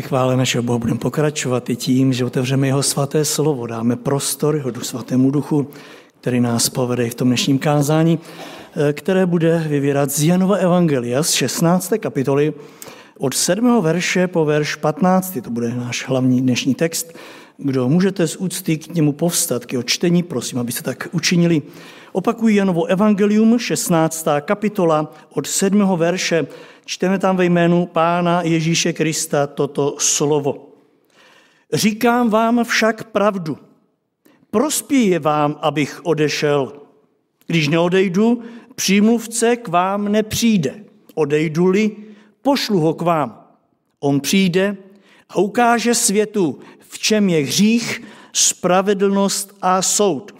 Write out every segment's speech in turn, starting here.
Ve chvále našeho Boha budeme pokračovat i tím, že otevřeme jeho svaté slovo, dáme prostor jeho svatému duchu, který nás povede v tom dnešním kázání, eh, které bude vyvírat z Janova Evangelia z 16. kapitoly od 7. verše po verš 15. To bude náš hlavní dnešní text. Kdo můžete z úcty k němu povstat, k jeho čtení, prosím, abyste tak učinili. Opakují Janovo Evangelium, 16. kapitola od 7. verše. Čteme tam ve jménu Pána Ježíše Krista toto slovo. Říkám vám však pravdu. Prospěje vám, abych odešel. Když neodejdu, přímluvce k vám nepřijde. Odejdu-li, pošlu ho k vám. On přijde a ukáže světu, v čem je hřích, spravedlnost a soud.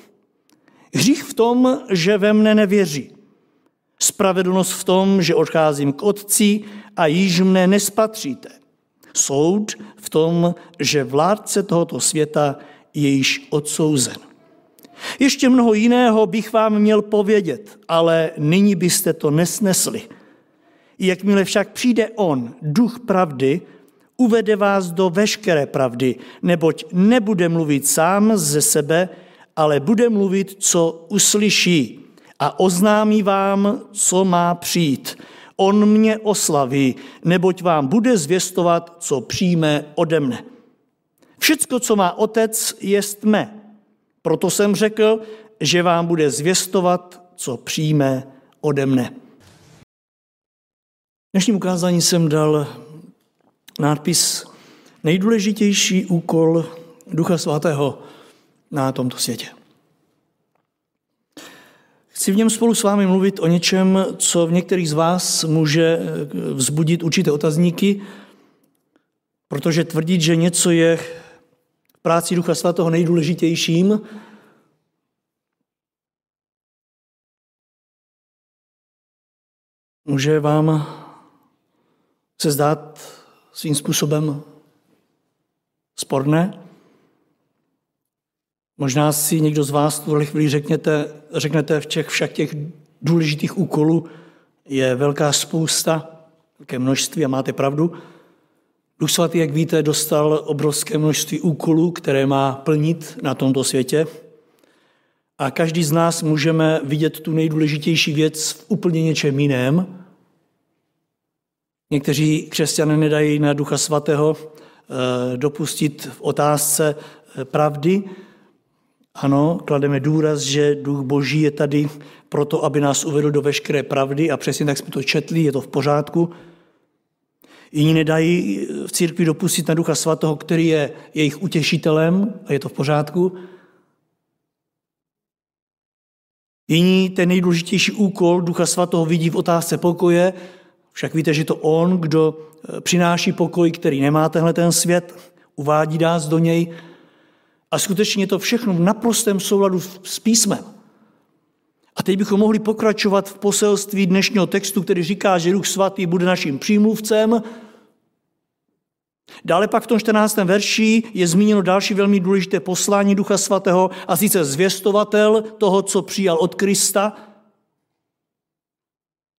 Hřích v tom, že ve mne nevěří. Spravedlnost v tom, že odcházím k otci a již mne nespatříte. Soud v tom, že vládce tohoto světa je již odsouzen. Ještě mnoho jiného bych vám měl povědět, ale nyní byste to nesnesli. Jakmile však přijde on, duch pravdy, uvede vás do veškeré pravdy, neboť nebude mluvit sám ze sebe, ale bude mluvit, co uslyší a oznámí vám, co má přijít. On mě oslaví, neboť vám bude zvěstovat, co přijme ode mne. Všecko, co má otec, jest mé. Proto jsem řekl, že vám bude zvěstovat, co přijme ode mne. Dnešním ukázání jsem dal nápis Nejdůležitější úkol Ducha Svatého na tomto světě. Chci v něm spolu s vámi mluvit o něčem, co v některých z vás může vzbudit určité otazníky, protože tvrdit, že něco je v práci Ducha Svatého nejdůležitějším, může vám se zdát svým způsobem sporné. Možná si někdo z vás tuhle chvíli řeknete, řeknete, v těch však těch důležitých úkolů je velká spousta, velké množství a máte pravdu. Duch svatý, jak víte, dostal obrovské množství úkolů, které má plnit na tomto světě. A každý z nás můžeme vidět tu nejdůležitější věc v úplně něčem jiném. Někteří křesťané nedají na Ducha Svatého eh, dopustit v otázce eh, pravdy. Ano, klademe důraz, že Duch Boží je tady proto, aby nás uvedl do veškeré pravdy a přesně tak jsme to četli, je to v pořádku. Jiní nedají v církvi dopustit na Ducha Svatého, který je jejich utěšitelem a je to v pořádku. Jiní ten nejdůležitější úkol Ducha Svatého vidí v otázce pokoje však víte, že to on, kdo eh, přináší pokoj, který nemá tenhle ten svět, uvádí nás do něj. A skutečně to všechno v naprostém souladu s písmem. A teď bychom mohli pokračovat v poselství dnešního textu, který říká, že Duch Svatý bude naším přímluvcem. Dále pak v tom 14. verši je zmíněno další velmi důležité poslání Ducha Svatého, a sice zvěstovatel toho, co přijal od Krista,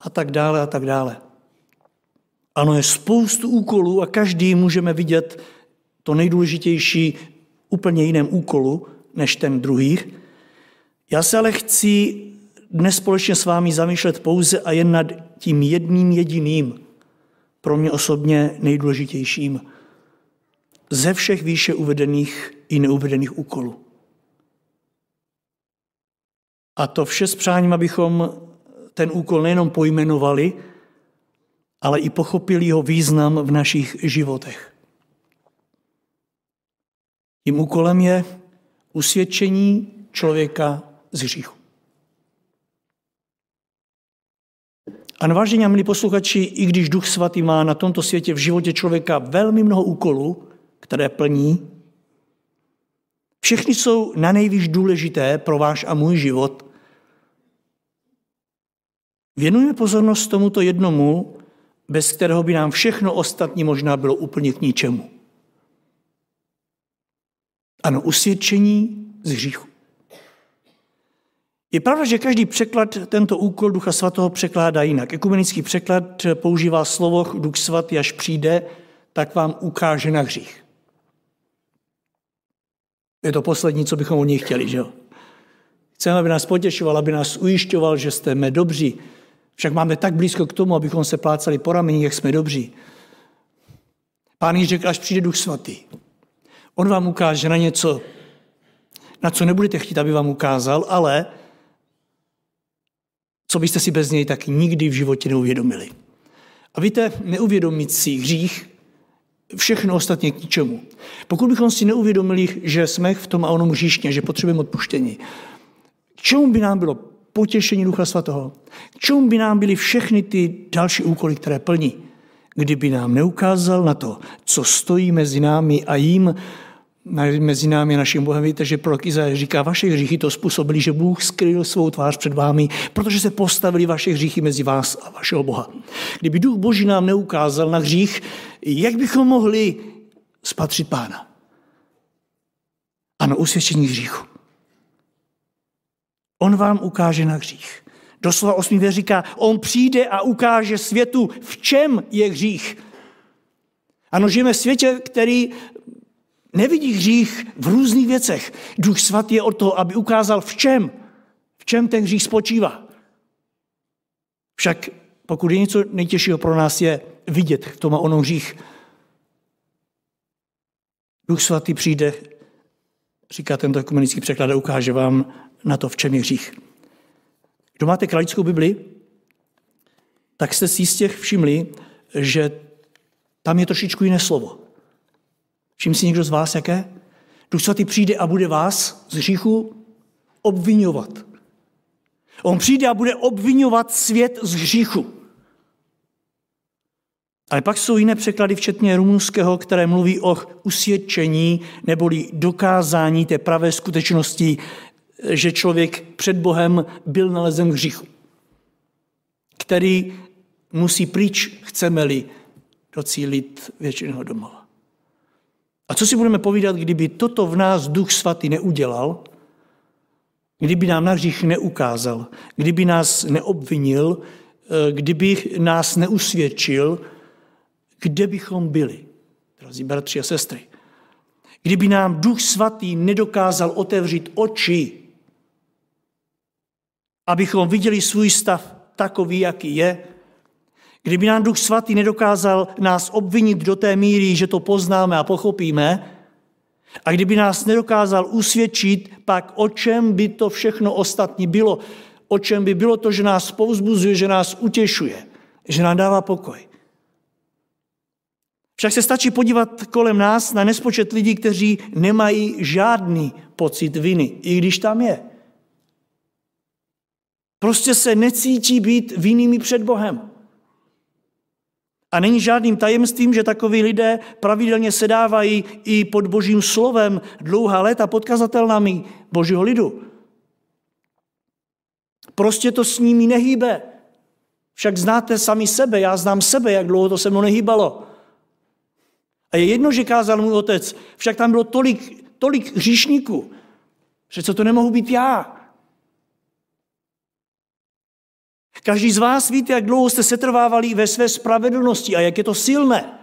a tak dále a tak dále. Ano, je spoustu úkolů a každý můžeme vidět to nejdůležitější úplně jiném úkolu než ten druhý. Já se ale chci dnes společně s vámi zamýšlet pouze a jen nad tím jedním jediným, pro mě osobně nejdůležitějším, ze všech výše uvedených i neuvedených úkolů. A to vše s přáním, abychom ten úkol nejenom pojmenovali, ale i pochopil jeho význam v našich životech. Tím úkolem je usvědčení člověka z hříchu. A vážení milí posluchači, i když Duch Svatý má na tomto světě v životě člověka velmi mnoho úkolů, které plní, všechny jsou na nejvíc důležité pro váš a můj život. Věnujeme pozornost tomuto jednomu, bez kterého by nám všechno ostatní možná bylo úplně k ničemu. Ano, usvědčení z hříchu. Je pravda, že každý překlad tento úkol Ducha Svatého překládá jinak. Ekumenický překlad používá slovo Duch Svatý, až přijde, tak vám ukáže na hřích. Je to poslední, co bychom od něj chtěli, že jo? Chceme, aby nás potěšoval, aby nás ujišťoval, že jsme dobří. Však máme tak blízko k tomu, abychom se plácali po rameni, jak jsme dobří. Pán Ježíš řekl, až přijde Duch Svatý. On vám ukáže na něco, na co nebudete chtít, aby vám ukázal, ale co byste si bez něj tak nikdy v životě neuvědomili. A víte, neuvědomit si hřích, všechno ostatně k ničemu. Pokud bychom si neuvědomili, že jsme v tom a onom hříšně, že potřebujeme odpuštění, k čemu by nám bylo potěšení Ducha Svatého? K by nám byly všechny ty další úkoly, které plní? Kdyby nám neukázal na to, co stojí mezi námi a jím, mezi námi a naším Bohem. Víte, že prorok Izajáš říká, vaše hříchy to způsobili, že Bůh skryl svou tvář před vámi, protože se postavili vaše hříchy mezi vás a vašeho Boha. Kdyby Duch Boží nám neukázal na hřích, jak bychom mohli spatřit Pána? Ano, usvědčení hříchu. On vám ukáže na hřích. Doslova osmý věř říká, on přijde a ukáže světu, v čem je hřích. Ano, žijeme v světě, který nevidí hřích v různých věcech. Duch svatý je o to, aby ukázal v čem, v čem ten hřích spočívá. Však pokud je něco nejtěžšího pro nás, je vidět v tom a onom hřích. Duch svatý přijde, říká tento ekumenický překlad, a ukáže vám na to, v čem je hřích. Kdo máte kralickou Bibli, tak jste si jistě všimli, že tam je trošičku jiné slovo. Všim si někdo z vás, jaké? Duch svatý přijde a bude vás z hříchu obvinovat. On přijde a bude obvinovat svět z hříchu. Ale pak jsou jiné překlady, včetně rumunského, které mluví o usvědčení neboli dokázání té pravé skutečnosti, že člověk před Bohem byl nalezen v hříchu, který musí pryč, chceme-li docílit většiného domova. A co si budeme povídat, kdyby toto v nás Duch Svatý neudělal, kdyby nám na hřích neukázal, kdyby nás neobvinil, eh, kdyby nás neusvědčil, kde bychom byli, drazí bratři a sestry. Kdyby nám Duch Svatý nedokázal otevřít oči, abychom viděli svůj stav takový, jaký je, Kdyby nám Duch Svatý nedokázal nás obvinit do té míry, že to poznáme a pochopíme, a kdyby nás nedokázal usvědčit, pak o čem by to všechno ostatní bylo? O čem by bylo to, že nás povzbuzuje, že nás utěšuje, že nám dává pokoj? Však se stačí podívat kolem nás na nespočet lidí, kteří nemají žádný pocit viny, i když tam je. Prostě se necítí být vinnými před Bohem. A není žádným tajemstvím, že takoví lidé pravidelně sedávají i pod božím slovem dlouhá léta pod kazatelnami božího lidu. Prostě to s nimi nehýbe. Však znáte sami sebe, já znám sebe, jak dlouho to se mnou nehýbalo. A je jedno, že kázal můj otec, však tam bylo tolik, tolik hříšníků, že co to nemohu být já. Každý z vás víte, jak dlouho jste setrvávali ve své spravedlnosti a jak je to silné.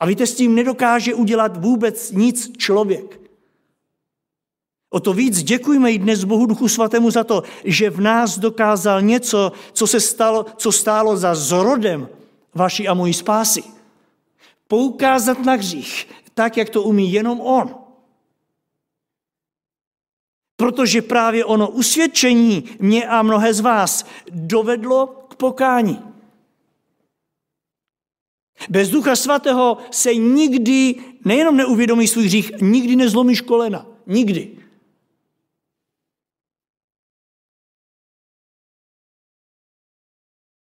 A víte, s tím nedokáže udělat vůbec nic člověk. O to víc děkujeme i dnes Bohu Duchu Svatému za to, že v nás dokázal něco, co, se stalo, co stálo za zrodem vaší a mojí spásy. Poukázat na hřích, tak, jak to umí jenom On. Protože právě ono usvědčení mě a mnohé z vás dovedlo k pokání. Bez Ducha Svatého se nikdy nejenom neuvědomí svůj hřích, nikdy nezlomíš kolena. Nikdy.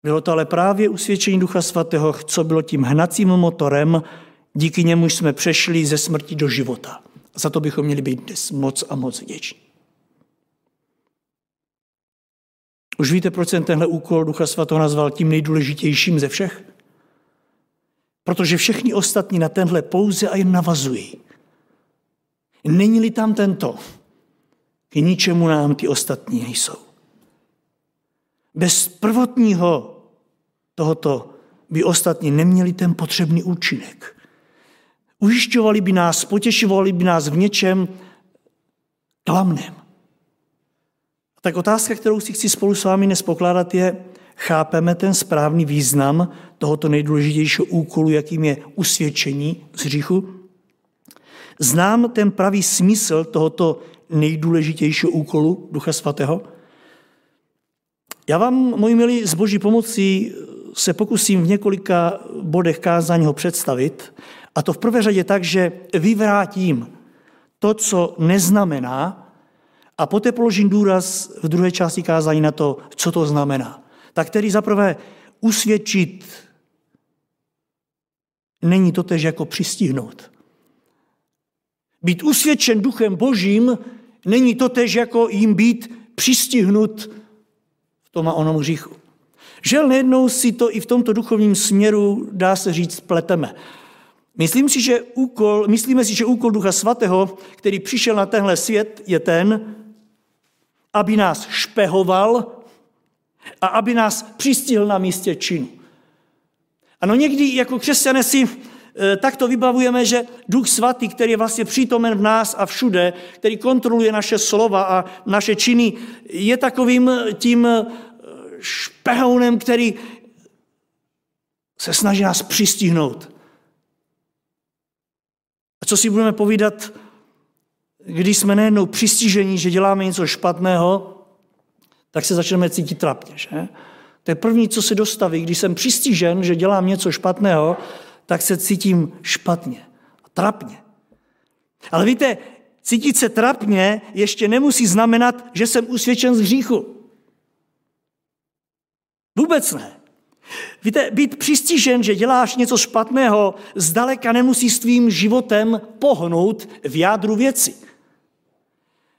Bylo to ale právě usvědčení Ducha Svatého, co bylo tím hnacím motorem, díky němu jsme přešli ze smrti do života. Za to bychom měli být dnes moc a moc vděční. Už víte, proč jsem tenhle úkol Ducha Svatého nazval tím nejdůležitějším ze všech? Protože všichni ostatní na tenhle pouze a jen navazují. Není-li tam tento, k ničemu nám ty ostatní nejsou. Bez prvotního tohoto by ostatní neměli ten potřebný účinek. ujišťovali by nás, potěšovali by nás v něčem klamném. Tak otázka, kterou si chci spolu s vámi dnes pokládat, je, chápeme ten správný význam tohoto nejdůležitějšího úkolu, jakým je usvědčení z hříchu? Znám ten pravý smysl tohoto nejdůležitějšího úkolu Ducha Svatého? Já vám, moji milí, s boží pomocí se pokusím v několika bodech kázání ho představit, a to v prvé řadě tak, že vyvrátím to, co neznamená, a poté položím důraz v druhé části kázání na to, co to znamená. Tak tedy zaprvé usvědčit není to tež jako přistihnout. Být usvědčen duchem božím není to tež jako jim být přistihnut v tom a onom hříchu. Žel nejednou si to i v tomto duchovním směru, dá se říct, pleteme. Myslím si, že úkol, myslíme si, že úkol Ducha Svatého, který přišel na tenhle svět, je ten, aby nás špehoval a aby nás přistihl na místě činu. Ano, někdy jako křesťané si e, tak to vybavujeme, že Duch Svatý, který je vlastně přítomen v nás a všude, který kontroluje naše slova a naše činy, je takovým tím e, špehounem, který se snaží nás přistihnout. A co si budeme povídat, když jsme nejednou přistižení, že děláme něco špatného, tak se začneme cítit trapně. Že? To je první, co se dostaví. Když jsem přistižen, že dělám něco špatného, tak se cítím špatně, trapně. Ale víte, cítit se trapně ještě nemusí znamenat, že jsem usvědčen z hříchu. Vůbec ne. Víte, být přistižen, že děláš něco špatného, zdaleka nemusí s tvým životem pohnout v jádru věci.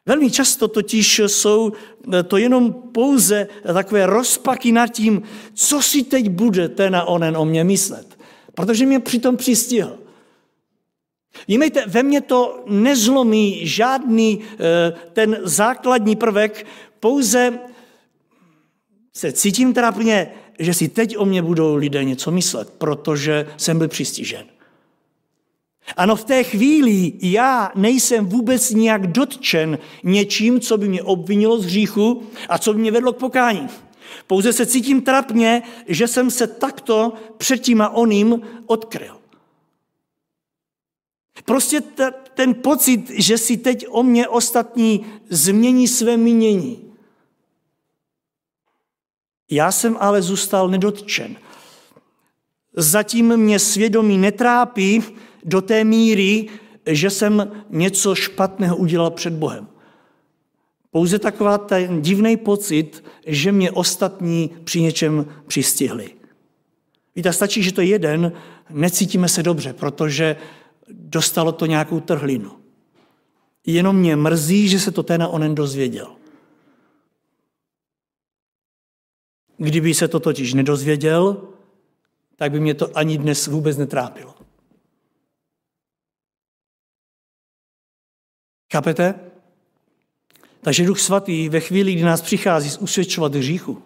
Velmi často totiž jsou to jenom pouze takové rozpaky nad tím, co si teď bude ten a onen o mě myslet. Protože mě přitom přistihl. Vnímejte, ve mně to nezlomí žádný eh, ten základní prvek, pouze se cítím trápně, že si teď o mě budou lidé něco myslet, protože jsem byl přistižen. Ano, v té chvíli já nejsem vůbec nijak dotčen něčím, co by mě obvinilo z hříchu a co by mě vedlo k pokání. Pouze se cítím trapně, že jsem se takto před tím a oným odkryl. Prostě ten pocit, že si teď o mě ostatní změní své mínění. Já jsem ale zůstal nedotčen. Zatím mě svědomí netrápí, do té míry, že jsem něco špatného udělal před Bohem. Pouze taková ten divný pocit, že mě ostatní při něčem přistihli. Víte, stačí, že to je jeden, necítíme se dobře, protože dostalo to nějakou trhlinu. Jenom mě mrzí, že se to ten a onen dozvěděl. Kdyby se to totiž nedozvěděl, tak by mě to ani dnes vůbec netrápilo. Chápete? Takže Duch Svatý ve chvíli, kdy nás přichází usvědčovat hříchu,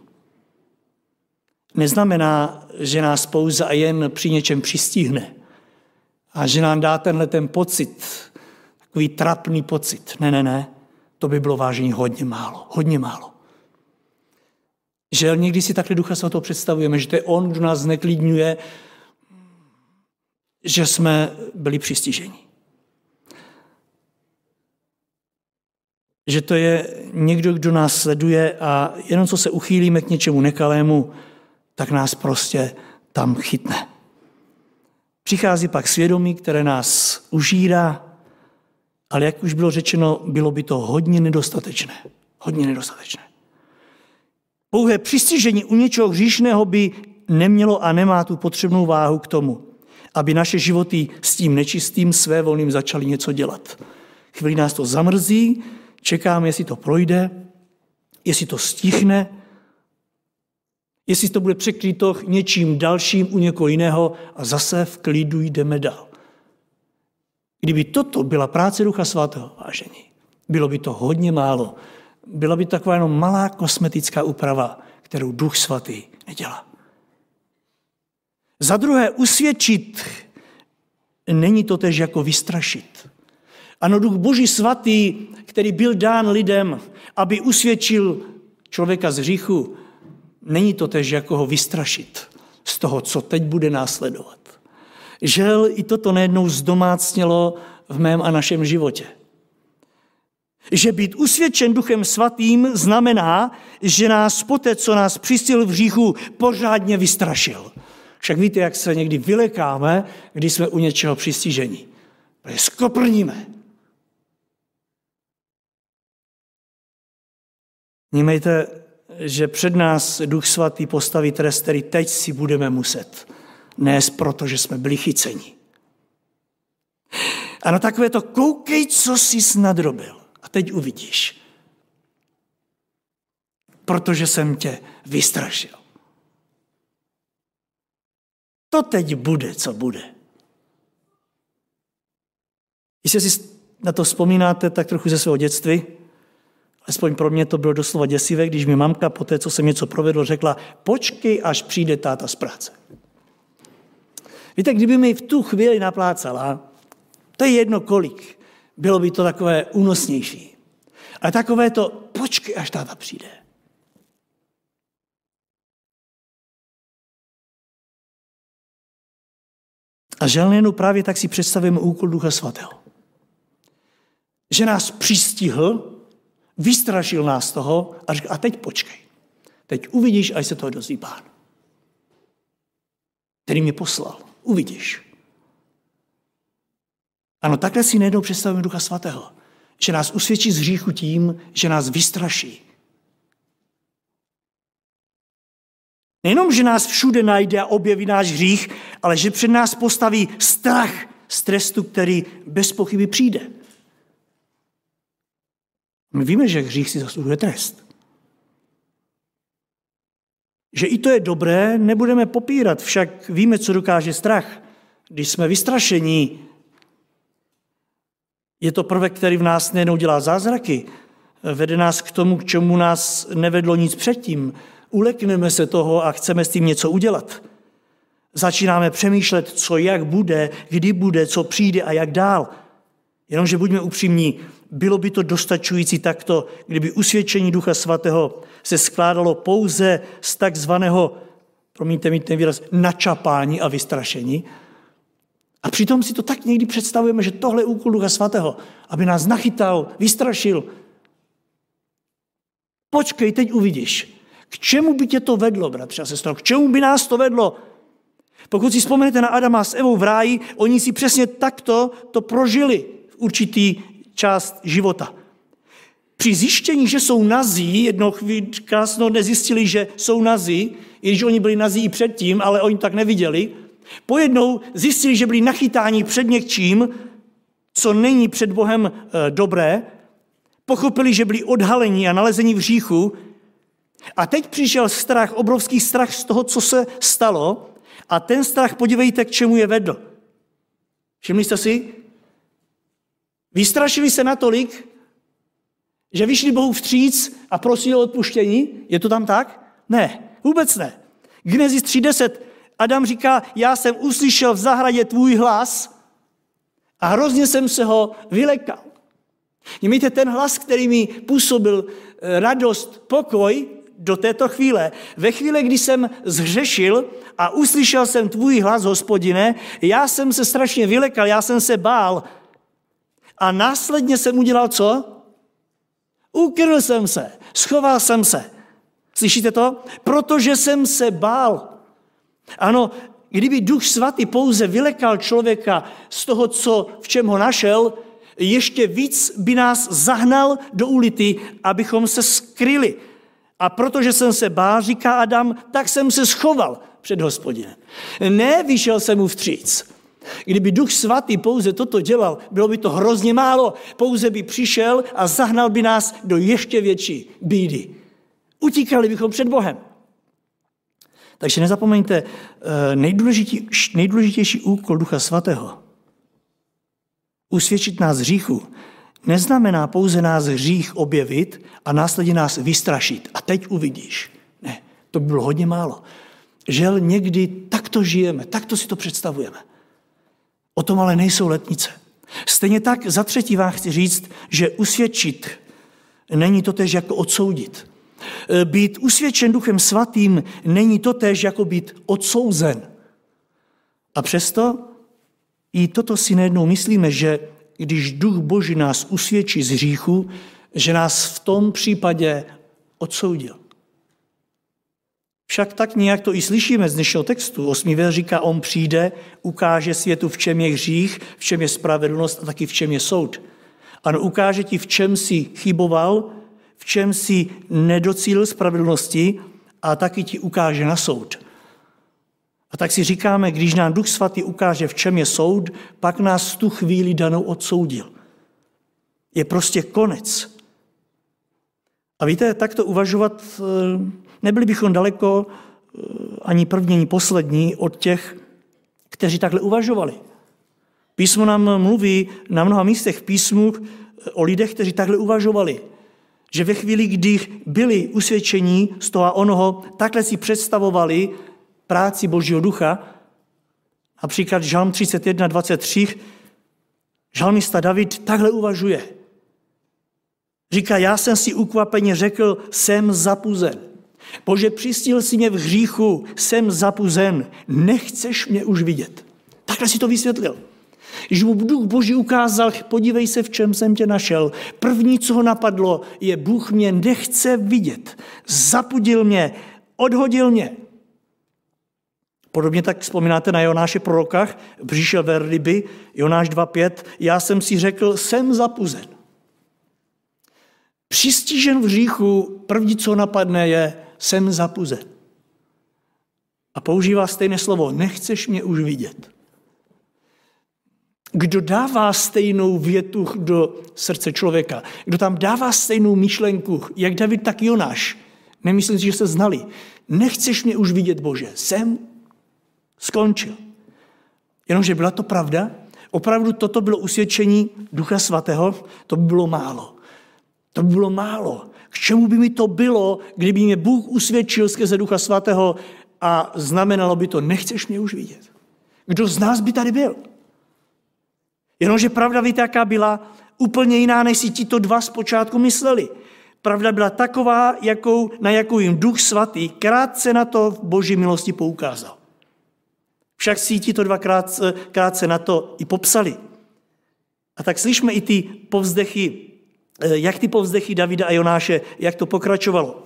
neznamená, že nás pouze a jen při něčem přistihne a že nám dá tenhle ten pocit, takový trapný pocit. Ne, ne, ne, to by bylo vážně hodně málo, hodně málo. Že někdy si takhle Ducha Svatého představujeme, že to je On, kdo nás zneklidňuje, že jsme byli přistiženi. Že to je někdo, kdo nás sleduje a jenom co se uchýlíme k něčemu nekalému, tak nás prostě tam chytne. Přichází pak svědomí, které nás užírá, ale jak už bylo řečeno, bylo by to hodně nedostatečné. Hodně nedostatečné. Pouhé přistižení u něčeho hříšného by nemělo a nemá tu potřebnou váhu k tomu, aby naše životy s tím nečistým svévolným začaly něco dělat. Chvíli nás to zamrzí, Čekáme, jestli to projde, jestli to stichne, jestli to bude překryto něčím dalším u někoho jiného a zase v klidu jdeme dál. Kdyby toto byla práce Ducha Svatého, vážení, bylo by to hodně málo. Byla by taková jenom malá kosmetická úprava, kterou Duch Svatý nedělá. Za druhé, usvědčit není to tež jako vystrašit. Ano, duch Boží svatý, který byl dán lidem, aby usvědčil člověka z hříchu, není to tež jako ho vystrašit z toho, co teď bude následovat. Žel i toto nejednou zdomácnělo v mém a našem životě. Že být usvědčen duchem svatým znamená, že nás poté, co nás přistil v hříchu, pořádně vystrašil. Však víte, jak se někdy vylekáme, když jsme u něčeho přistiženi. Skoprníme. Vnímejte, že před nás Duch Svatý postaví trest, který teď si budeme muset nést, protože jsme byli chyceni. A na takové to koukej, co jsi nadrobil. A teď uvidíš. Protože jsem tě vystrašil. To teď bude, co bude. Jestli si na to vzpomínáte tak trochu ze svého dětství, Aspoň pro mě to bylo doslova děsivé, když mi mamka po té, co jsem něco provedl, řekla, počkej, až přijde táta z práce. Víte, kdyby mi v tu chvíli naplácala, to je jedno kolik, bylo by to takové únosnější. Ale takové to, počkej, až táta přijde. A želnénu právě tak si představujeme úkol Ducha Svatého. Že nás přistihl vystrašil nás toho a řekl, a teď počkej. Teď uvidíš, až se toho dozví pán. Který mě poslal. Uvidíš. Ano, takhle si nejednou představujeme Ducha Svatého. Že nás usvědčí z hříchu tím, že nás vystraší. Nejenom, že nás všude najde a objeví náš hřích, ale že před nás postaví strach z trestu, který bez pochyby přijde. My víme, že hřích si zasluhuje trest. Že i to je dobré, nebudeme popírat, však víme, co dokáže strach. Když jsme vystrašení, je to prvek, který v nás nejenom dělá zázraky, vede nás k tomu, k čemu nás nevedlo nic předtím. Ulekneme se toho a chceme s tím něco udělat. Začínáme přemýšlet, co jak bude, kdy bude, co přijde a jak dál. Jenomže buďme upřímní, bylo by to dostačující takto, kdyby usvědčení Ducha Svatého se skládalo pouze z takzvaného, promiňte mi ten výraz, načapání a vystrašení. A přitom si to tak někdy představujeme, že tohle je úkol Ducha Svatého, aby nás nachytal, vystrašil. Počkej, teď uvidíš. K čemu by tě to vedlo, bratře a sestro? K čemu by nás to vedlo? Pokud si vzpomenete na Adama s Evou v ráji, oni si přesně takto to prožili určitý část života. Při zjištění, že jsou nazí, jednou chvíli krásno nezjistili, že jsou nazí, i když oni byli nazí i předtím, ale oni tak neviděli. Pojednou zjistili, že byli nachytáni před něčím, co není před Bohem e, dobré, pochopili, že byli odhalení a nalezení v říchu a teď přišel strach, obrovský strach z toho, co se stalo a ten strach, podívejte, k čemu je vedl. Všimli jste si? Vystrašili se natolik, že vyšli Bohu vstříc a prosili o odpuštění? Je to tam tak? Ne, vůbec ne. Genesis 3.10 Adam říká, já jsem uslyšel v zahradě tvůj hlas a hrozně jsem se ho vylekal. Mějte ten hlas, který mi působil eh, radost, pokoj do této chvíle. Ve chvíli, kdy jsem zhřešil a uslyšel jsem tvůj hlas, hospodine, já jsem se strašně vylekal, já jsem se bál, a následně jsem udělal co? Ukryl jsem se, schoval jsem se. Slyšíte to? Protože jsem se bál. Ano, kdyby Duch Svatý pouze vylekal člověka z toho, co v čem ho našel, ještě víc by nás zahnal do ulity, abychom se skryli. A protože jsem se bál, říká Adam, tak jsem se schoval před hospodinem. Ne, vyšel jsem mu vstříc. Kdyby Duch Svatý pouze toto dělal, bylo by to hrozně málo. Pouze by přišel a zahnal by nás do ještě větší bídy. Utíkali bychom před Bohem. Takže nezapomeňte, eh, nejdůležitější, nejdůležitější úkol Ducha Svatého usvědčit nás hříchu neznamená pouze nás hřích objevit a následně nás vystrašit. A teď uvidíš. Ne, to by bylo hodně málo. Žel někdy takto žijeme, takto si to představujeme. O tom ale nejsou letnice. Stejně tak za třetí vám chci říct, že usvědčit není to tež jako odsoudit. Být usvědčen duchem svatým není to tež jako být odsouzen. A přesto i toto si najednou myslíme, že když duch Boží nás usvědčí z hříchu, že nás v tom případě odsoudil. Však tak nějak to i slyšíme z dnešního textu. Osmý ver říká, on přijde, ukáže světu, v čem je hřích, v čem je spravedlnost a taky v čem je soud. Ano, ukáže ti, v čem si chyboval, v čem si nedocílil spravedlnosti a taky ti ukáže na soud. A tak si říkáme, když nám Duch Svatý ukáže, v čem je soud, pak nás tu chvíli danou odsoudil. Je prostě konec. A víte, takto uvažovat, eh, nebyli bychom daleko eh, ani první, ani poslední od těch, kteří takhle uvažovali. Písmo nám mluví na mnoha místech písmu eh, o lidech, kteří takhle uvažovali. Že ve chvíli, kdy byli usvědčení z toho a onoho, takhle si představovali práci Božího ducha, například Žalm 31, 23, žalmista David takhle uvažuje. Říká, já jsem si ukvapeně řekl, jsem zapuzen. Bože, přistil si mě v hříchu, jsem zapuzen, nechceš mě už vidět. Takhle si to vysvětlil. Když mu duch Boží ukázal, podívej se, v čem jsem tě našel. První, co ho napadlo, je Bůh mě nechce vidět. Zapudil mě, odhodil mě. Podobně tak vzpomínáte na Jonáše prorokách, bříšel ver ryby, Jonáš 2.5, já jsem si řekl, jsem zapuzen. Přistížen v hříchu, první, co napadne, je, jsem zapuzen. A používá stejné slovo, nechceš mě už vidět. Kdo dává stejnou větu do srdce člověka, kdo tam dává stejnou myšlenku, jak David, tak Jonáš, nemyslím si, že se znali. Nechceš mě už vidět, Bože, jsem skončil. Jenomže byla to pravda? Opravdu toto bylo usvědčení Ducha Svatého? To by bylo málo. To by bylo málo. K čemu by mi to bylo, kdyby mě Bůh usvědčil skrze Ducha Svatého a znamenalo by to, nechceš mě už vidět. Kdo z nás by tady byl? Jenomže pravda, víte, jaká byla? Úplně jiná, než si tito dva zpočátku mysleli. Pravda byla taková, jakou, na jakou jim Duch Svatý krátce na to v boží milosti poukázal. Však si ti to dvakrát krátce na to i popsali. A tak slyšme i ty povzdechy, jak ty povzdechy Davida a Jonáše, jak to pokračovalo.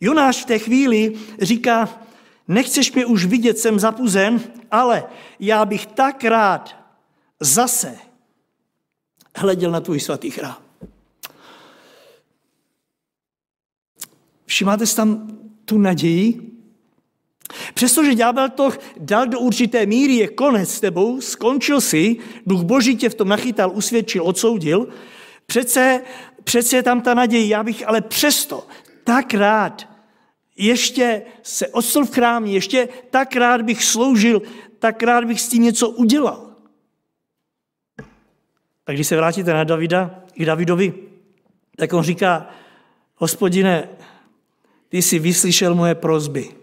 Jonáš v té chvíli říká, nechceš mě už vidět, jsem zapuzen, ale já bych tak rád zase hleděl na tvůj svatý chrám. Všimáte si tam tu naději? Přestože ďábel to dal do určité míry, je konec s tebou, skončil si, duch boží tě v tom nachytal, usvědčil, odsoudil, přece, přece je tam ta naděje, já bych ale přesto tak rád ještě se odstl v chrámě, ještě tak rád bych sloužil, tak rád bych s tím něco udělal. Tak když se vrátíte na Davida, k Davidovi, tak on říká, hospodine, ty jsi vyslyšel moje prozby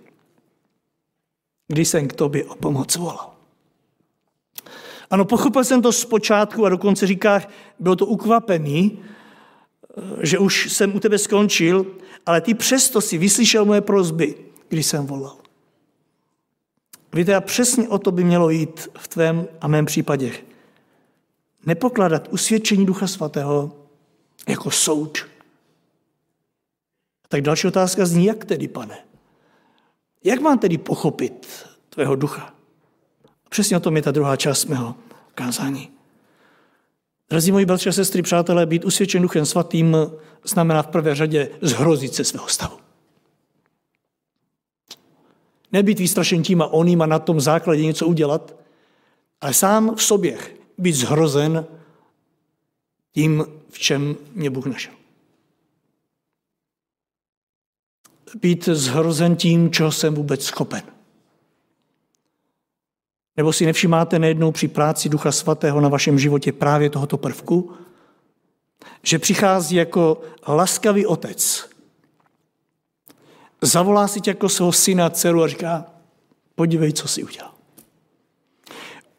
když jsem k tobě o pomoc volal. Ano, pochopil jsem to zpočátku a dokonce říká, bylo to ukvapený, že už jsem u tebe skončil, ale ty přesto si vyslyšel moje prozby, když jsem volal. Víte, a přesně o to by mělo jít v tvém a mém případě. Nepokládat usvědčení Ducha Svatého jako soud. Tak další otázka zní, jak tedy, pane? Jak mám tedy pochopit tvého ducha? Přesně o tom je ta druhá část mého kázání. Drazí moji bratři a sestry, přátelé, být usvědčen duchem svatým znamená v prvé řadě zhrozit se svého stavu. Nebýt výstrašen tím a oným a na tom základě něco udělat, ale sám v sobě být zhrozen tím, v čem mě Bůh našel. být zhrozen tím, čeho jsem vůbec schopen. Nebo si nevšimáte nejednou při práci Ducha Svatého na vašem životě právě tohoto prvku, že přichází jako laskavý otec. Zavolá si tě jako svého syna, dceru a říká, podívej, co si udělal.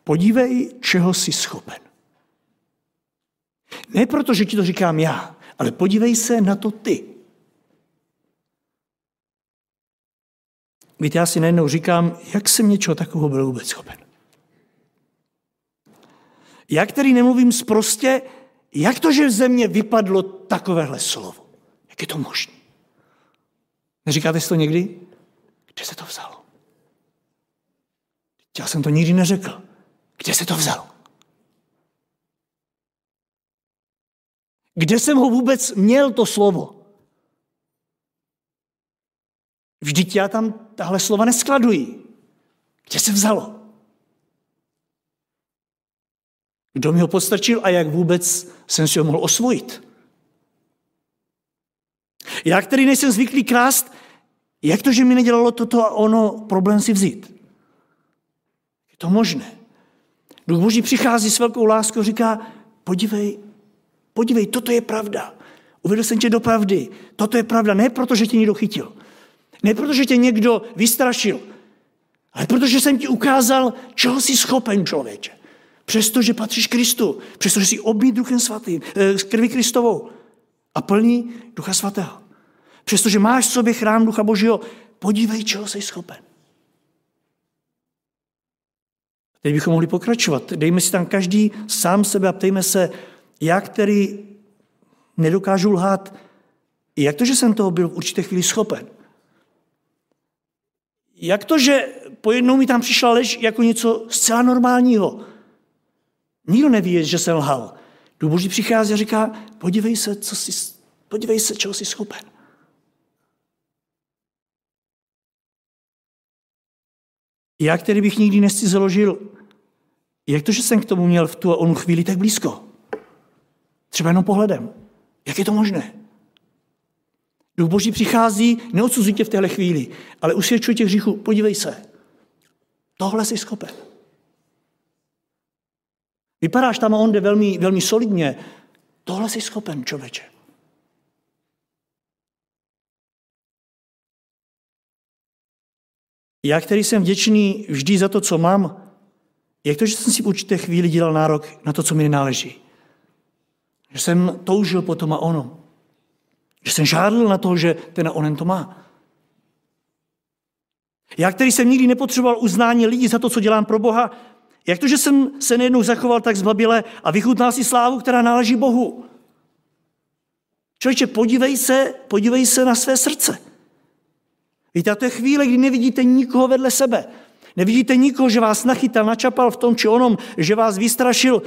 podívej, čeho jsi schopen. Ne proto, že ti to říkám já, ale podívej se na to ty. Víte, já si najednou říkám, jak jsem něčeho takového byl vůbec schopen. Já, který nemluvím zprostě, jak to, že v země vypadlo takovéhle slovo? Jak je to možné? Neříkáte si to někdy? Kde se to vzalo? Já jsem to nikdy neřekl. Kde se to vzalo? Kde jsem ho vůbec měl, to slovo? Vždyť já tam tahle slova neskladuji. Kde se vzalo? Kdo mi ho postrčil a jak vůbec jsem si ho mohl osvojit? Já, který nejsem zvyklý krást, jak to, že mi nedělalo toto a ono problém si vzít? Je to možné. Duch Boží přichází s velkou láskou a říká, podívej, podívej, toto je pravda. Uvedl jsem tě do pravdy. Toto je pravda. Ne proto, že tě někdo chytil. Ne proto, že tě někdo vystrašil. Ale protože jsem ti ukázal, čeho jsi schopen, člověče. Přestože patříš Kristu. Přestože jsi obmít Duchem Svatým, eh, s krví Kristovou. A plní Ducha Svatého. Přestože máš v sobě chrám Ducha Božího, podívej, čeho jsi schopen. Teď bychom mohli pokračovat. Dejme si tam každý sám sebe a ptejme se, jak který nedokážu lhát, jak to, že jsem toho byl v určité chvíli schopen. Jak to, že po jednou mi tam přišla lež jako něco zcela normálního. Nikdo neví, že jsem lhal. Duch Boží přichází a říká, podívej se, co jsi, podívej se, čeho jsi schopen. Já, který bych nikdy nesti založil, jak to, že jsem k tomu měl v tu a onu chvíli tak blízko? Třeba jenom pohledem. Jak je to možné? Duch Boží přichází, neodsuzí tě v téhle chvíli, ale usvědčuje tě hříchu. Podívej se. Tohle jsi schopen. Vypadáš tam a on jde velmi, velmi solidně. Tohle jsi schopen, člověče. Já, který jsem vděčný vždy za to, co mám, jak to, že jsem si v určité chvíli dělal nárok na to, co mi nenáleží? Že jsem toužil po tom a ono. Že jsem žádl na to, že ten a onen to má. Já, který jsem nikdy nepotřeboval uznání lidí za to, co dělám pro Boha, jak to, že jsem se nejednou zachoval tak zbabile a vychutnal si slávu, která náleží Bohu? Člověče, podívej se, podívej se na své srdce. Víte, a to je chvíle, kdy nevidíte nikoho vedle sebe. Nevidíte nikoho, že vás nachytal, načapal v tom či onom, že vás vystrašil,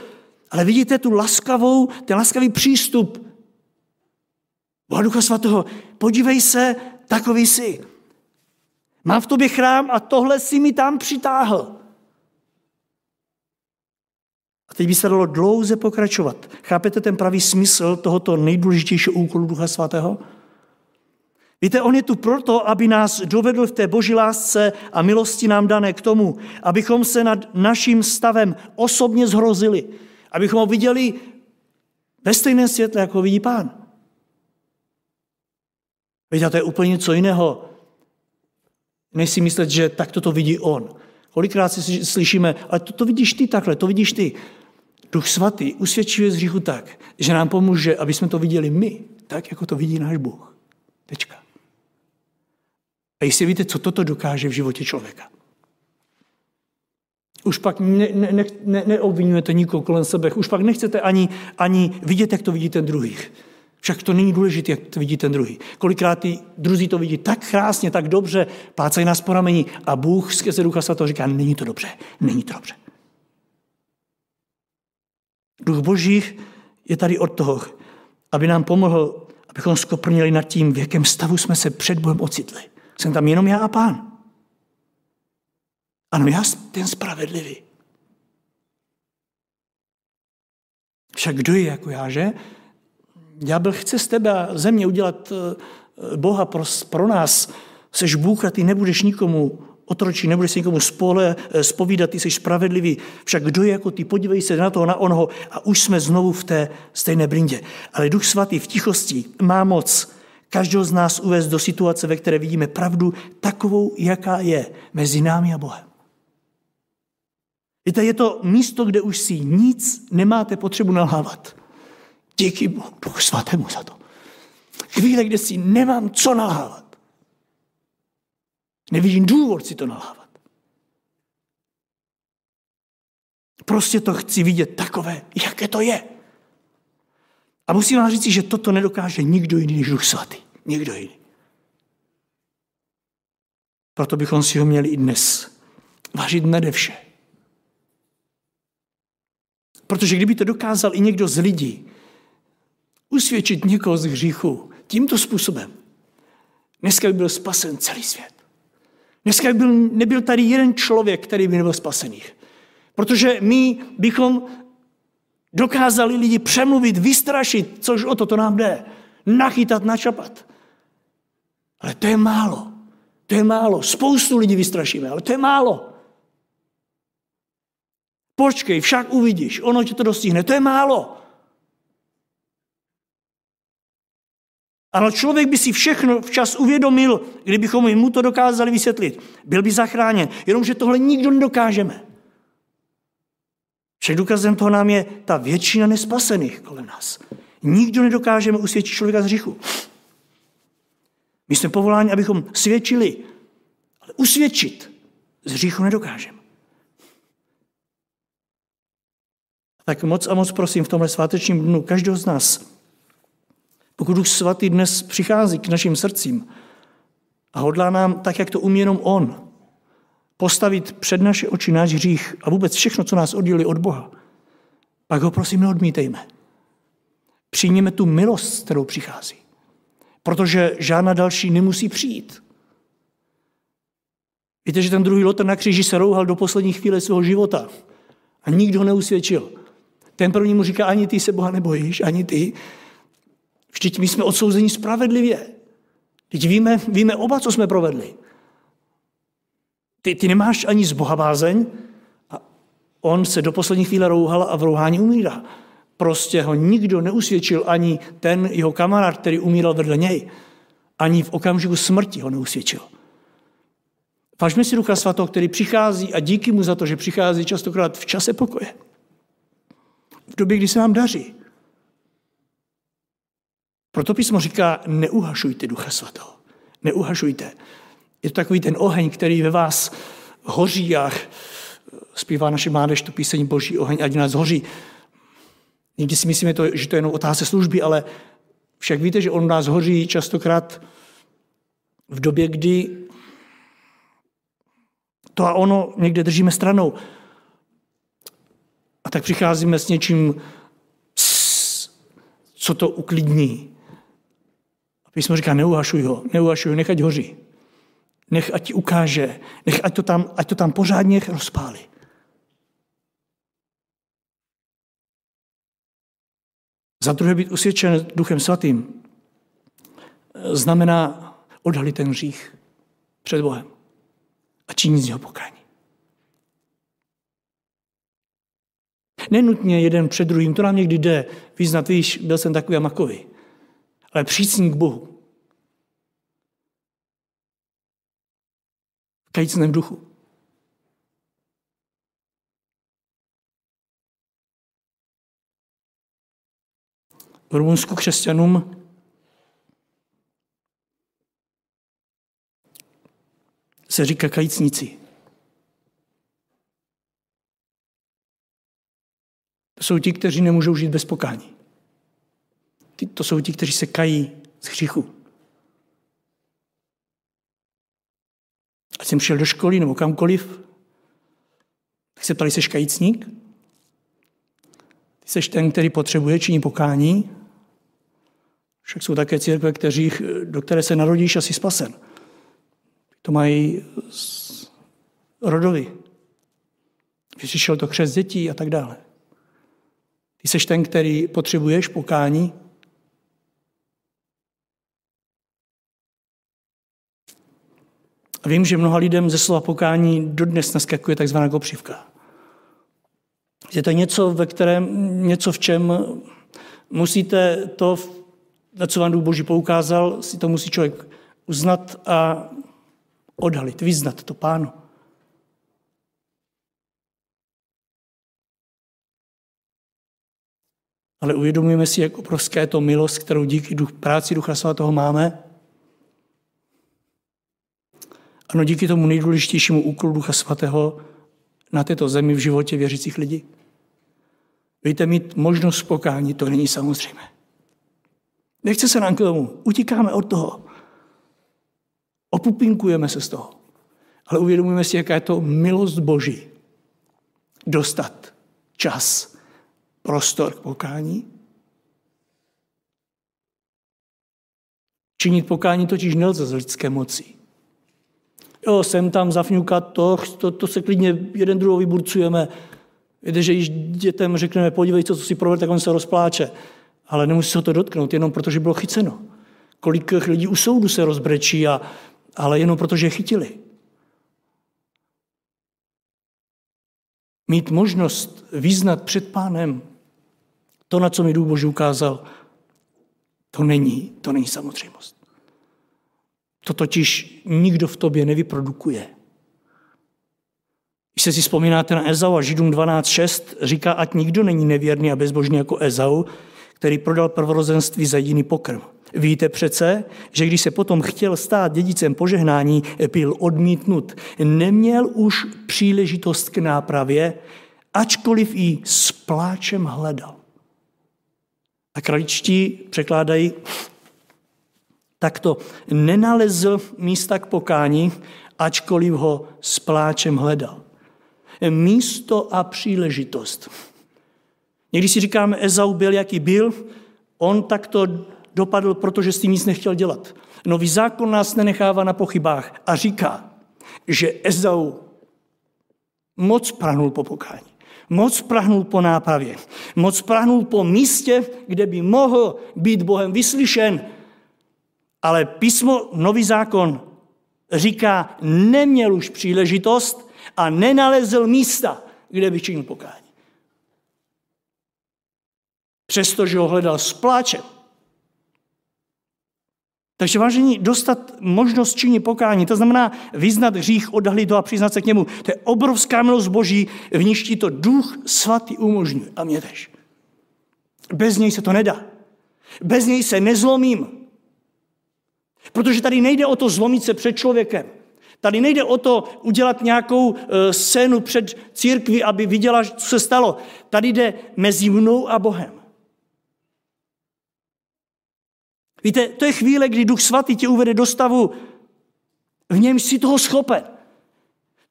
ale vidíte tu laskavou, ten laskavý přístup Boha Ducha Svatého. Podívej se, takový jsi. Mám v tobě chrám a tohle si mi tam přitáhl. Teď by se dalo dlouze pokračovat. Chápete ten pravý smysl tohoto nejdůležitějšího úkolu Ducha Svatého? Víte, on je tu proto, aby nás dovedl v té boží lásce a milosti nám dané k tomu, abychom se nad naším stavem osobně zhrozili, abychom ho viděli ve stejném světle, jako vidí pán. Víte, to je úplně něco jiného, než si myslet, že takto to vidí on. Kolikrát si slyšíme, ale to, to vidíš ty takhle, to vidíš ty. Duch svatý usvědčuje z hříchu tak, že nám pomůže, aby jsme to viděli my, tak, jako to vidí náš Bůh. Tečka. A jestli víte, co toto dokáže v životě člověka. Už pak ne, ne, ne, neobvinujete nikoho kolem sebe, už pak nechcete ani, ani vidět, jak to vidí ten druhý. Však to není důležité, jak to vidí ten druhý. Kolikrát ty druzí to vidí tak krásně, tak dobře, plácají nás po rameni a Bůh skrze Ducha Svatého říká, není to dobře, není to dobře. Duch Boží je tady od toho, aby nám pomohl, abychom skoprnili nad tím, v jakém stavu jsme se před Bohem ocitli. Jsem tam jenom já a pán. Ano, já ten spravedlivý. Však kdo je jako já, že? byl chce z tebe země udělat eh, Boha pro, pro nás. Seš Bůh a ty nebudeš nikomu otročí, nebudeš se nikomu spole, eh, spovídat, ty jsi spravedlivý. Však kdo je jako ty, podívej se na toho, na onho a už jsme znovu v té stejné brindě. Ale Duch Svatý v tichosti má moc každého z nás uvést do situace, ve které vidíme pravdu takovou, jaká je mezi námi a Bohem. Víte, je to místo, kde už si nic nemáte potřebu nalhávat. Díky Bohu, Duchu Svatému za to. Chvíle, kde si nemám co nalhávat. Nevidím důvod si to nalhávat. Prostě to chci vidět takové, jaké to je. A musím vám říct, že toto nedokáže nikdo jiný než Duch Svatý. Nikdo jiný. Proto bychom si ho měli i dnes vážit nade vše. Protože kdyby to dokázal i někdo z lidí, usvědčit někoho z hříchu tímto způsobem, dneska by byl spasen celý svět. Dneska by byl, nebyl tady jeden člověk, který by nebyl spasený. Protože my bychom dokázali lidi přemluvit, vystrašit, což o to to nám jde. Nachytat, načapat. Ale to je málo. To je málo. Spoustu lidí vystrašíme, ale to je málo. Počkej, však uvidíš, ono tě to dostihne. To je málo. Ale člověk by si všechno včas uvědomil, kdybychom mu to dokázali vysvětlit. Byl by zachráněn. Jenomže tohle nikdo nedokážeme. Však důkazem toho nám je ta většina nespasených kolem nás. Nikdo nedokážeme usvědčit člověka z hříchu. My jsme povoláni, abychom svědčili, ale usvědčit z hříchu nedokážeme. Tak moc a moc prosím v tomhle svátečním dnu každého z nás, pokud Duch Svatý dnes přichází k našim srdcím a hodlá nám, tak jak to umí jenom On, postavit před naše oči náš hřích a vůbec všechno, co nás oddělí od Boha, pak ho prosím neodmítejme. Přijměme tu milost, kterou přichází. Protože žádná další nemusí přijít. Víte, že ten druhý Lotr na kříži se rouhal do poslední chvíle svého života a nikdo ho neusvědčil. Ten první mu říká, ani ty se Boha nebojíš, ani ty. Vždyť my jsme odsouzeni spravedlivě. Teď víme, víme oba, co jsme provedli. Ty, ty nemáš ani z Boha bázeň a on se do poslední chvíle rouhal a v rouhání umírá. Prostě ho nikdo neusvědčil, ani ten jeho kamarád, který umíral vedle něj. Ani v okamžiku smrti ho neusvědčil. Vážme si Ducha Svatého, který přichází a díky mu za to, že přichází častokrát v čase pokoje. V době, kdy se nám daří. Proto písmo říká, neuhašujte Ducha Svatého. Neuhašujte. Je to takový ten oheň, který ve vás hoří a zpívá naše mládež tu píseň Boží oheň, ať nás hoří. Někdy si myslíme, to, že to je jenom otázka služby, ale však víte, že on nás hoří častokrát v době, kdy to a ono někde držíme stranou. A tak přicházíme s něčím, co to uklidní. A písmo říká, neuhašuj ho, neuhašuj ho, nechať hoří. Nech ať ti ukáže, nech ať to tam, ať to tam pořádně rozpálí. Za druhé být usvědčen Duchem Svatým znamená odhalit ten hřích před Bohem a činit z něho pokání. Nenutně jeden před druhým, to nám někdy jde vyznat, víš, byl jsem takový a makový. Ale přijít k Bohu. V kajícném duchu. V Rumunsku křesťanům se říká kajícníci. To jsou ti, kteří nemůžou žít bez pokání. To jsou ti, kteří se kají z hříchu. Ať jsem šel do školy nebo kamkoliv, tak se ptali, jsi kajícník? Ty jsi ten, který potřebuje činit pokání? Však jsou také církve, kteří, do které se narodíš asi spasen. To mají rodovi. Vyřešil to křes dětí a tak dále. Ty jsi ten, který potřebuješ pokání? Vím, že mnoha lidem ze slova pokání dodnes naskakuje takzvaná kopřivka. Je to něco, ve kterém, něco v čem musíte to, na co vám Duch Boží poukázal, si to musí člověk uznat a odhalit, vyznat to pánu. Ale uvědomujeme si, jak obrovské je to milost, kterou díky práci Ducha Svatého máme, ano, díky tomu nejdůležitějšímu úkolu Ducha Svatého na této zemi v životě věřících lidí. Víte, mít možnost pokání, to není samozřejmé. Nechce se nám k tomu. Utíkáme od toho. Opupinkujeme se z toho. Ale uvědomujeme si, jaká je to milost Boží. Dostat čas, prostor k pokání. Činit pokání totiž nelze z lidské moci. Jo, jsem tam zafňukat to, to, to se klidně jeden druhou vyburcujeme. Víte, že když dětem řekneme, podívej, co, co si provedl, tak on se rozpláče. Ale nemusí se to dotknout, jenom protože bylo chyceno. Kolik lidí u soudu se rozbrečí, a, ale jenom protože je chytili. Mít možnost význat před pánem to, na co mi Boží ukázal, to není, to není samozřejmost. To totiž nikdo v tobě nevyprodukuje. Když se si vzpomínáte na Ezau a Židům 12.6, říká, ať nikdo není nevěrný a bezbožný jako Ezau, který prodal prvorozenství za jiný pokrm. Víte přece, že když se potom chtěl stát dědicem požehnání, byl odmítnut. Neměl už příležitost k nápravě, ačkoliv i s pláčem hledal. A kraličtí překládají takto. Nenalezl místa k pokání, ačkoliv ho s pláčem hledal. Místo a příležitost. Někdy si říkáme, Ezau byl, jaký byl, on takto dopadl, protože s tím nic nechtěl dělat. Nový zákon nás nenechává na pochybách a říká, že Ezau moc prahnul po pokání. Moc prahnul po nápravě. Moc prahnul po místě, kde by mohl být Bohem vyslyšen. Ale písmo, nový zákon říká, neměl už příležitost a nenalezl místa, kde by činil pokání přestože ho hledal s pláčem. Takže vážení, dostat možnost činit pokání, to znamená vyznat hřích, odhalit ho a přiznat se k němu. To je obrovská milost Boží, v níž ti to duch svatý umožňuje. A mě tež. Bez něj se to nedá. Bez něj se nezlomím. Protože tady nejde o to zlomit se před člověkem. Tady nejde o to udělat nějakou e, scénu před církví, aby viděla, co se stalo. Tady jde mezi mnou a Bohem. Víte, to je chvíle, kdy Duch Svatý tě uvede do stavu, v něm jsi toho schopen.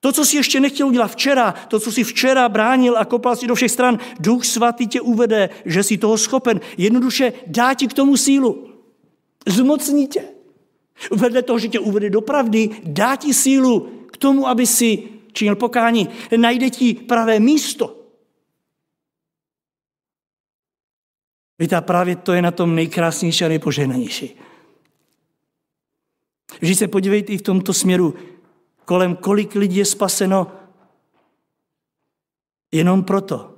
To, co jsi ještě nechtěl udělat včera, to, co jsi včera bránil a kopal si do všech stran, Duch Svatý tě uvede, že jsi toho schopen. Jednoduše dá ti k tomu sílu. Zmocní tě. Vedle toho, že tě uvede do pravdy, dá ti sílu k tomu, aby si činil pokání. Najde ti pravé místo. Víte, a právě to je na tom nejkrásnější a nejpožehnanější. Vždy se podívejte i v tomto směru, kolem kolik lidí je spaseno jenom proto,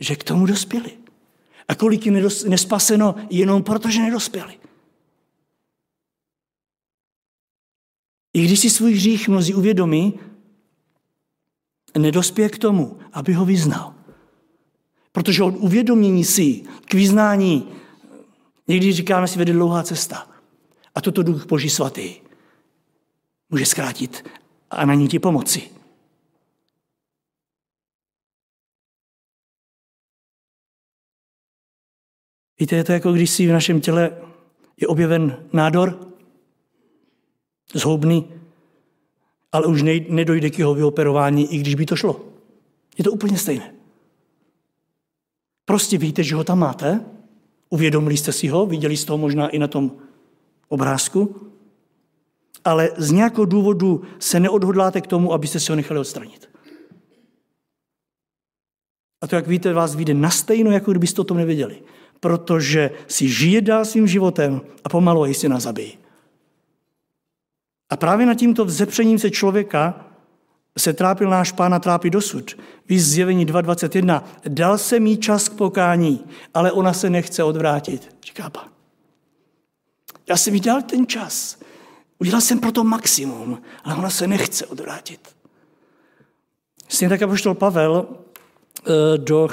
že k tomu dospěli. A kolik je nespaseno jenom proto, že nedospěli. I když si svůj hřích mnozí uvědomí, nedospěje k tomu, aby ho vyznal. Protože od uvědomění si k vyznání, někdy říkáme si, vede dlouhá cesta. A toto duch Boží svatý může zkrátit a na ní ti pomoci. Víte, je to jako když si v našem těle je objeven nádor, zhoubný, ale už nedojde k jeho vyoperování, i když by to šlo. Je to úplně stejné. Prostě víte, že ho tam máte, uvědomili jste si ho, viděli jste ho možná i na tom obrázku, ale z nějakého důvodu se neodhodláte k tomu, abyste si ho nechali odstranit. A to, jak víte, vás vyjde na stejno, jako kdybyste o tom nevěděli. Protože si žije dál svým životem a pomalu a jistě nás zabíjí. A právě nad tímto vzepřením se člověka se trápil náš pán a trápí dosud. Víc zjevení 2.21. Dal se mi čas k pokání, ale ona se nechce odvrátit, říká pán. Já jsem jí dal ten čas. Udělal jsem pro to maximum, ale ona se nechce odvrátit. Stejně tak apoštol Pavel do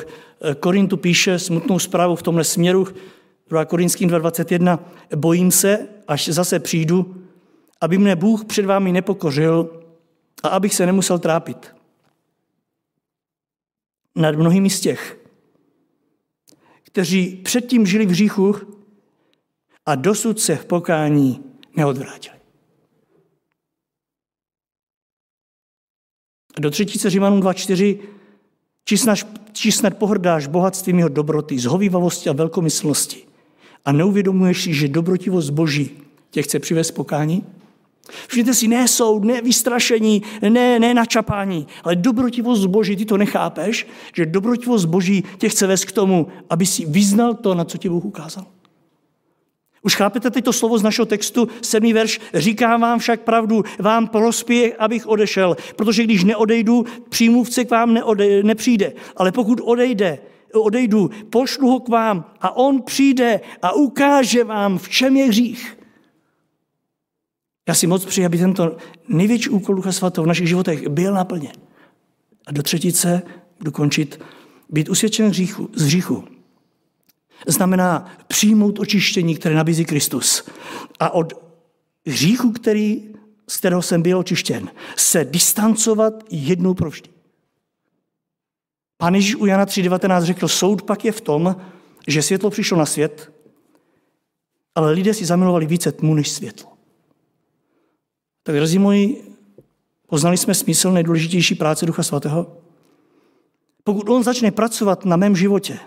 Korintu píše smutnou zprávu v tomhle směru, 2 Korinským 2.21, bojím se, až zase přijdu, aby mne Bůh před vámi nepokořil a abych se nemusel trápit. Nad mnohými z těch, kteří předtím žili v hříchu a dosud se v pokání neodvrátili. Do třetíce Římanům 2.4 či snad, či snad pohrdáš bohatstvím jeho dobroty, zhovývavosti a velkomyslnosti a neuvědomuješ si, že dobrotivost Boží tě chce přivést pokání? Všimněte si, ne soud, ne vystrašení, ne, ne načapání, ale dobrotivost Boží, ty to nechápeš, že dobrotivost Boží tě chce vést k tomu, aby si vyznal to, na co ti Bůh ukázal. Už chápete teď to slovo z našeho textu, sedmý verš, říkám vám však pravdu, vám prospěje, abych odešel, protože když neodejdu, přímluvce k vám neode, nepřijde, ale pokud odejde, odejdu, pošlu ho k vám a on přijde a ukáže vám, v čem je hřích. Já si moc přeji, aby tento největší úkol Ducha Svatého v našich životech byl naplněn. A do třetice budu končit, být usvědčen hříchu, z hříchu. Znamená přijmout očištění, které nabízí Kristus. A od hříchu, který, z kterého jsem byl očištěn, se distancovat jednou provždy. Pán Ježíš u Jana 3.19 řekl, soud pak je v tom, že světlo přišlo na svět, ale lidé si zamilovali více tmu než světlo. Tak drazí moji, poznali jsme smysl nejdůležitější práce Ducha Svatého? Pokud on začne pracovat na mém životě,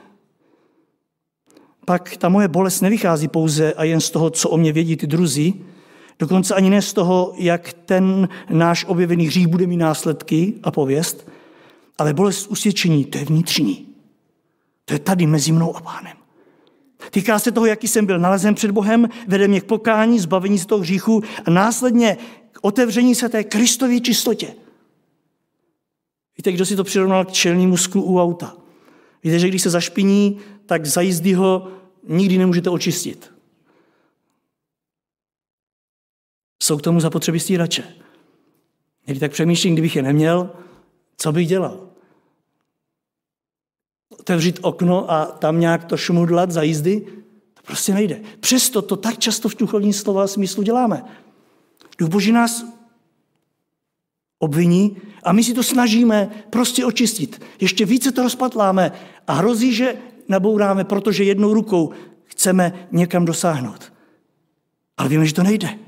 pak ta moje bolest nevychází pouze a jen z toho, co o mě vědí ty druzí, dokonce ani ne z toho, jak ten náš objevený hřích bude mít následky a pověst, ale bolest usvědčení, to je vnitřní. To je tady mezi mnou a pánem. Týká se toho, jaký jsem byl nalezen před Bohem, vede mě k pokání, zbavení z toho hříchu a následně k otevření se té Kristově čistotě. Víte, kdo si to přirovnal k čelnímu sklu u auta? Víte, že když se zašpiní, tak za jízdy ho nikdy nemůžete očistit. Jsou k tomu zapotřebí stírače. Někdy tak přemýšlím, kdybych je neměl, co bych dělal? Otevřít okno a tam nějak to šmudlat za jízdy? To prostě nejde. Přesto to tak často v duchovní slova smyslu děláme. Duch Boží nás obviní a my si to snažíme prostě očistit. Ještě více to rozpatláme a hrozí, že nabouráme, protože jednou rukou chceme někam dosáhnout. Ale víme, že to nejde.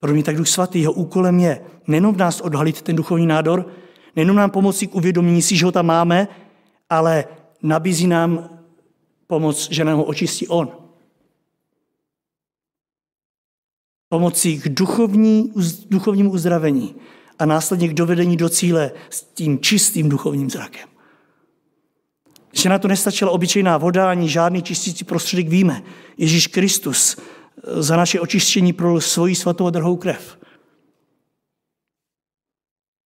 Pro mě tak Duch Svatý, jeho úkolem je nejenom nás odhalit ten duchovní nádor, nejenom nám pomoci k uvědomění si, že ho tam máme, ale nabízí nám pomoc, že nám ho očistí on. Pomocí k duchovní, duchovnímu uzdravení a následně k dovedení do cíle s tím čistým duchovním zrakem. Že na to nestačila obyčejná voda ani žádný čistící prostředek, víme. Ježíš Kristus za naše očištění pro svoji svatou a drhou krev.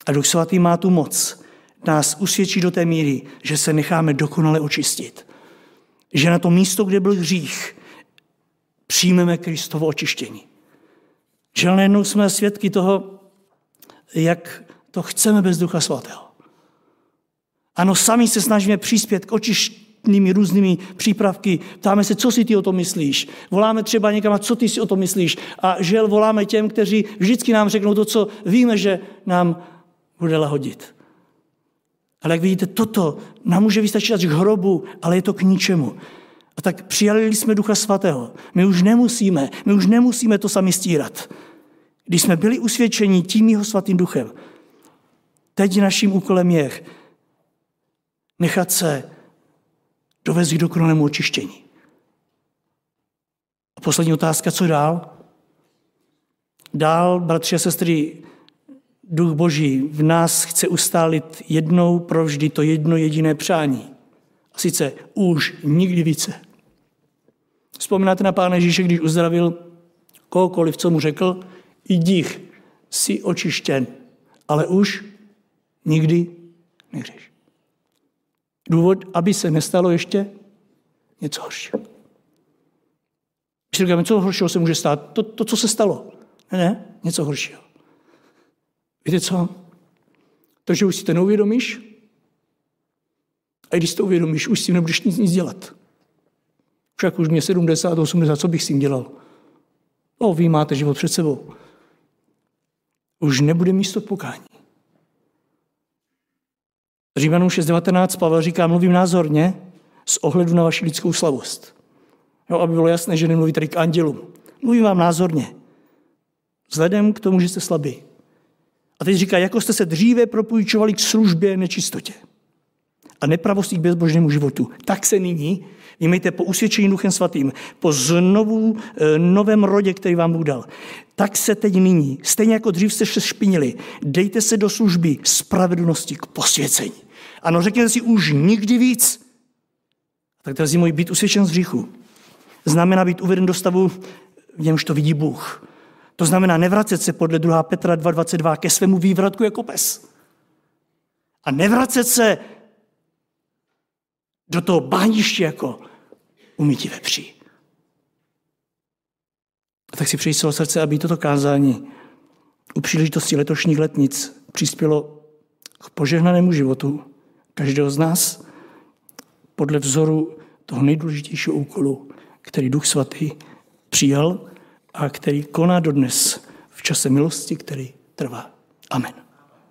A Duch Svatý má tu moc nás usvědčí do té míry, že se necháme dokonale očistit. Že na to místo, kde byl hřích, přijmeme Kristovo očištění. Najednou jsme svědky toho, jak to chceme bez Ducha Svatého. Ano, sami se snažíme přispět k očištění různými, přípravky. Ptáme se, co si ty o tom myslíš. Voláme třeba někam, co ty si o tom myslíš. A žel voláme těm, kteří vždycky nám řeknou to, co víme, že nám bude lahodit. Ale jak vidíte, toto nám může vystačit až k hrobu, ale je to k ničemu. A tak přijali jsme Ducha Svatého. My už nemusíme, my už nemusíme to sami stírat. Když jsme byli usvědčeni tím jeho svatým duchem, teď naším úkolem je nechat se dovést k dokonalému očištění. A poslední otázka, co dál? Dál, bratři a sestry, Duch Boží v nás chce ustálit jednou provždy to jedno jediné přání. A sice už nikdy více. Vzpomínáte na Pána Ježíše, když uzdravil kohokoliv, co mu řekl, jdi, jsi očištěn, ale už nikdy nehřeš. Důvod, aby se nestalo ještě něco horšího. Když říkáme, co horšího se může stát? To, to co se stalo. Ne, ne, něco horšího. Víte co? To, že už si to neuvědomíš, A když to uvědomíš, už s tím nebudeš nic, nic dělat. Však už mě 70, 80, co bych s tím dělal? No, vy máte život před sebou. Už nebude místo pokání. Římanům 6.19 Pavel říká, mluvím názorně z ohledu na vaši lidskou slavost. Jo, aby bylo jasné, že nemluví tady k andělům. Mluvím vám názorně. Vzhledem k tomu, že jste slabí. A teď říká, jako jste se dříve propůjčovali k službě nečistotě a nepravostí k bezbožnému životu, tak se nyní Vnímejte po usvědčení Duchem Svatým, po znovu e, novém rodě, který vám Bůh dal. Tak se teď nyní, stejně jako dřív jste se špinili, dejte se do služby spravedlnosti k posvěcení. Ano, řekněte si už nikdy víc. Tak to můj být usvědčen z hříchu. Znamená být uveden do stavu, v němž to vidí Bůh. To znamená nevracet se podle 2. Petra 2.22 ke svému vývratku jako pes. A nevracet se do toho bániště jako umytí vepří. A tak si přeji celé srdce, aby toto kázání u příležitosti letošních letnic přispělo k požehnanému životu každého z nás podle vzoru toho nejdůležitějšího úkolu, který Duch Svatý přijal a který koná dodnes v čase milosti, který trvá. Amen.